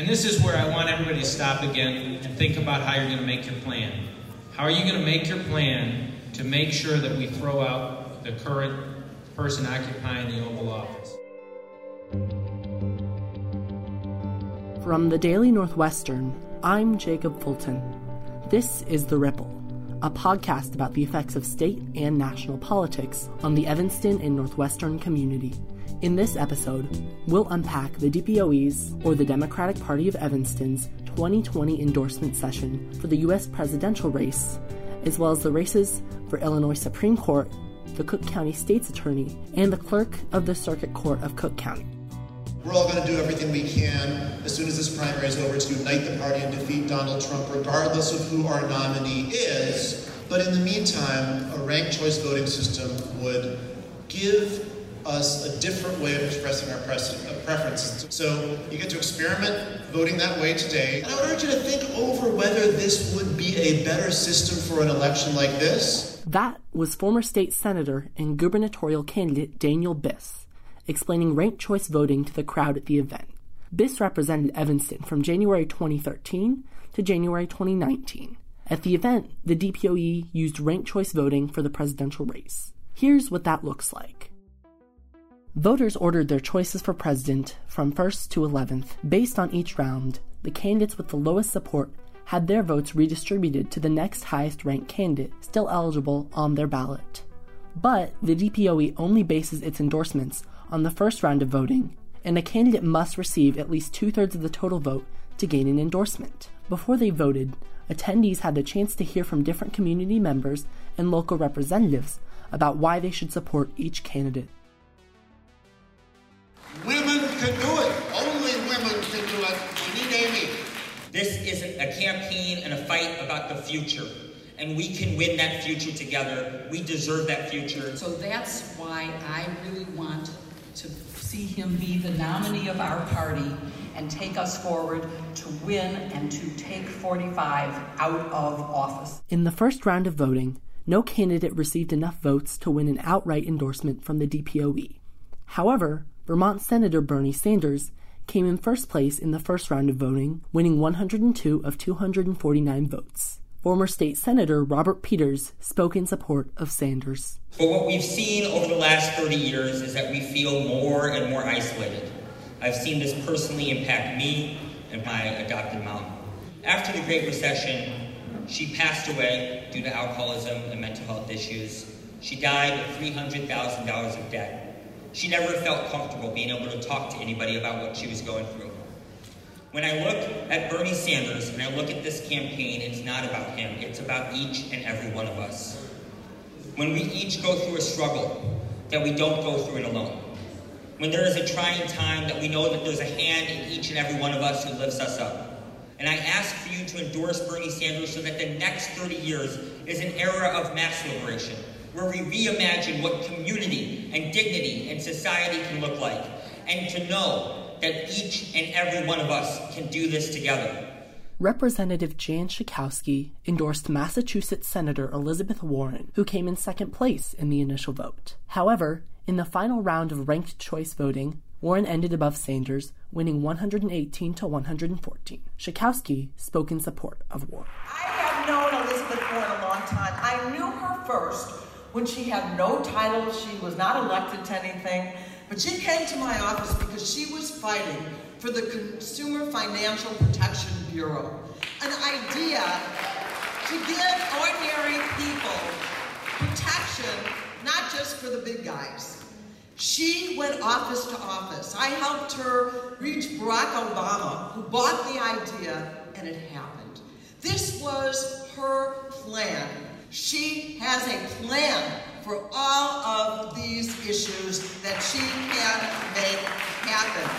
And this is where I want everybody to stop again and think about how you're going to make your plan. How are you going to make your plan to make sure that we throw out the current person occupying the Oval Office? From the Daily Northwestern, I'm Jacob Fulton. This is The Ripple, a podcast about the effects of state and national politics on the Evanston and Northwestern community. In this episode, we'll unpack the DPOE's, or the Democratic Party of Evanston's, 2020 endorsement session for the U.S. presidential race, as well as the races for Illinois Supreme Court, the Cook County State's Attorney, and the Clerk of the Circuit Court of Cook County. We're all going to do everything we can as soon as this primary is over to unite the party and defeat Donald Trump, regardless of who our nominee is. But in the meantime, a ranked choice voting system would give us a different way of expressing our uh, preferences. So you get to experiment voting that way today. And I would urge you to think over whether this would be a better system for an election like this. That was former state senator and gubernatorial candidate Daniel Biss explaining ranked choice voting to the crowd at the event. Biss represented Evanston from January 2013 to January 2019. At the event, the DPOE used ranked choice voting for the presidential race. Here's what that looks like. Voters ordered their choices for president from 1st to 11th. Based on each round, the candidates with the lowest support had their votes redistributed to the next highest ranked candidate still eligible on their ballot. But the DPOE only bases its endorsements on the first round of voting, and a candidate must receive at least two thirds of the total vote to gain an endorsement. Before they voted, attendees had the chance to hear from different community members and local representatives about why they should support each candidate. Women can do it. Only women can do it. We need Amy. This is a campaign and a fight about the future. And we can win that future together. We deserve that future. So that's why I really want to see him be the nominee of our party and take us forward to win and to take 45 out of office. In the first round of voting, no candidate received enough votes to win an outright endorsement from the DPOE. However, Vermont Senator Bernie Sanders came in first place in the first round of voting, winning 102 of 249 votes. Former state senator Robert Peters spoke in support of Sanders. But what we've seen over the last 30 years is that we feel more and more isolated. I've seen this personally impact me and my adopted mom. After the Great Recession, she passed away due to alcoholism and mental health issues. She died with $300,000 of debt. She never felt comfortable being able to talk to anybody about what she was going through. When I look at Bernie Sanders and I look at this campaign, it's not about him, it's about each and every one of us. When we each go through a struggle, that we don't go through it alone. When there is a trying time, that we know that there's a hand in each and every one of us who lifts us up. And I ask for you to endorse Bernie Sanders so that the next 30 years is an era of mass liberation, where we reimagine what community and dignity and society can look like, and to know that each and every one of us can do this together. Representative Jan Schakowsky endorsed Massachusetts Senator Elizabeth Warren, who came in second place in the initial vote. However, in the final round of ranked choice voting, Warren ended above Sanders, winning 118 to 114. Schakowsky spoke in support of Warren. I have known Elizabeth Warren a long time. I knew her first when she had no title, she was not elected to anything, but she came to my office because she was fighting for the Consumer Financial Protection Bureau, an idea to give ordinary people protection, not just for the big guys. She went office to office. I helped her reach Barack Obama, who bought the idea, and it happened. This was her plan she has a plan for all of these issues that she can make happen.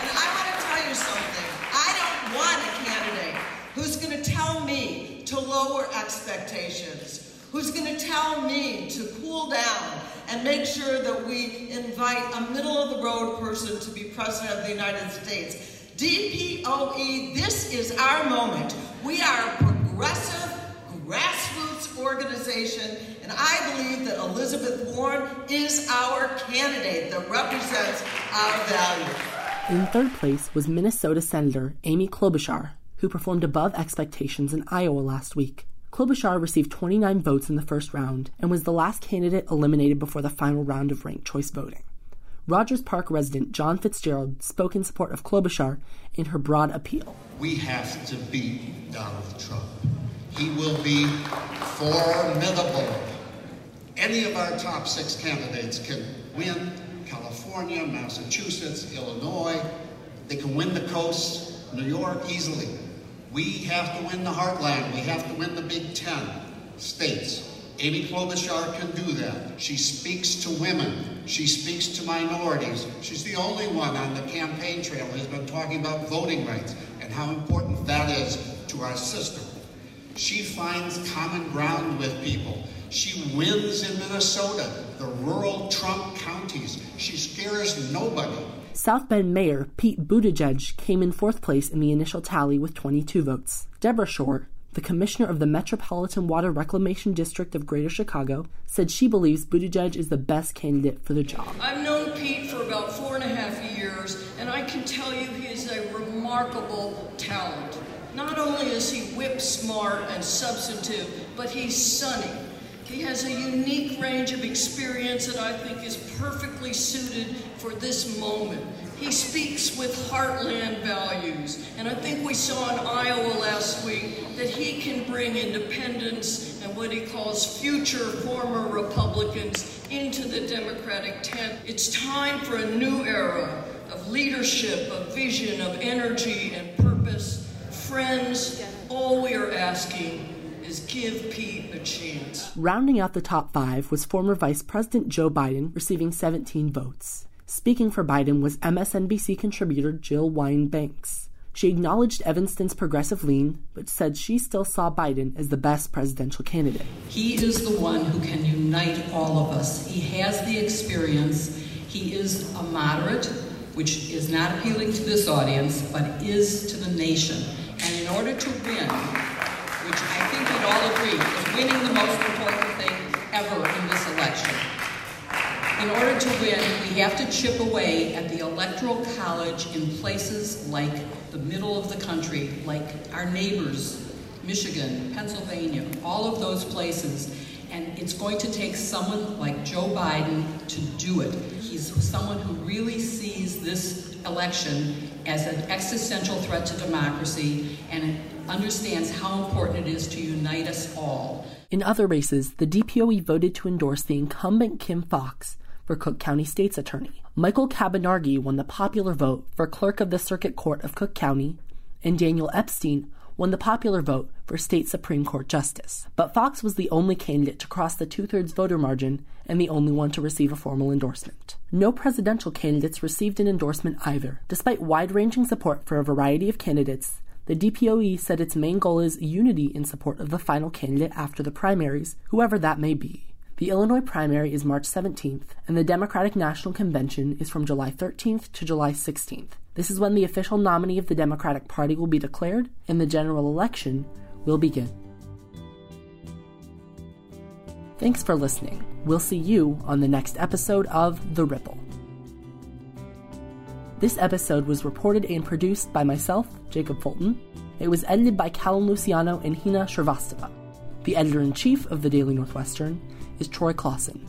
And I want to tell you something. I don't want a candidate who's going to tell me to lower expectations, who's going to tell me to cool down and make sure that we invite a middle of the road person to be president of the United States. DPOE, this is our moment. We are progressive, organization, and I believe that Elizabeth Warren is our candidate that represents our values. In third place was Minnesota Senator Amy Klobuchar, who performed above expectations in Iowa last week. Klobuchar received 29 votes in the first round and was the last candidate eliminated before the final round of ranked choice voting. Rogers Park resident John Fitzgerald spoke in support of Klobuchar in her broad appeal. We have to beat Donald Trump. He will be formidable. Any of our top six candidates can win California, Massachusetts, Illinois. They can win the coast, New York easily. We have to win the heartland. We have to win the Big Ten states. Amy Klobuchar can do that. She speaks to women. She speaks to minorities. She's the only one on the campaign trail who's been talking about voting rights and how important that is to our system. She finds common ground with people. She wins in Minnesota, the rural Trump counties. She scares nobody. South Bend Mayor Pete Buttigieg came in fourth place in the initial tally with 22 votes. Deborah Shore, the commissioner of the Metropolitan Water Reclamation District of Greater Chicago, said she believes Buttigieg is the best candidate for the job. I've known Pete for about four and a half years, and I can tell you he is a remarkable talent. Not only is he whip smart and substantive, but he's sunny. He has a unique range of experience that I think is perfectly suited for this moment. He speaks with heartland values, and I think we saw in Iowa last week that he can bring independence and what he calls future former Republicans into the Democratic tent. It's time for a new era of leadership, of vision, of energy and purpose. Friends, all we are asking is give Pete a chance. Rounding out the top five was former Vice President Joe Biden, receiving 17 votes. Speaking for Biden was MSNBC contributor Jill Wine-Banks. She acknowledged Evanston's progressive lean, but said she still saw Biden as the best presidential candidate. He is the one who can unite all of us. He has the experience. He is a moderate, which is not appealing to this audience, but is to the nation. And in order to win, which I think we'd all agree is winning the most important thing ever in this election. In order to win, we have to chip away at the electoral college in places like the middle of the country, like our neighbors, Michigan, Pennsylvania, all of those places. And it's going to take someone like Joe Biden to do it. He's someone who really sees this election as an existential threat to democracy and understands how important it is to unite us all. In other races, the DPOE voted to endorse the incumbent Kim Foxx for Cook County State's Attorney. Michael Cabonargi won the popular vote for Clerk of the Circuit Court of Cook County, and Daniel Epstein won the popular vote for State Supreme Court Justice. But Foxx was the only candidate to cross the two thirds voter margin and the only one to receive a formal endorsement. No presidential candidates received an endorsement either. Despite wide ranging support for a variety of candidates, the DPOE said its main goal is unity in support of the final candidate after the primaries, whoever that may be. The Illinois primary is March 17th, and the Democratic National Convention is from July 13th to July 16th. This is when the official nominee of the Democratic Party will be declared and the general election will begin. Thanks for listening. We'll see you on the next episode of The Ripple. This episode was reported and produced by myself, Jacob Fulton. It was edited by Callum Luciano and Hina Shrivastava. The editor in chief of the Daily Northwestern is Troy Closson.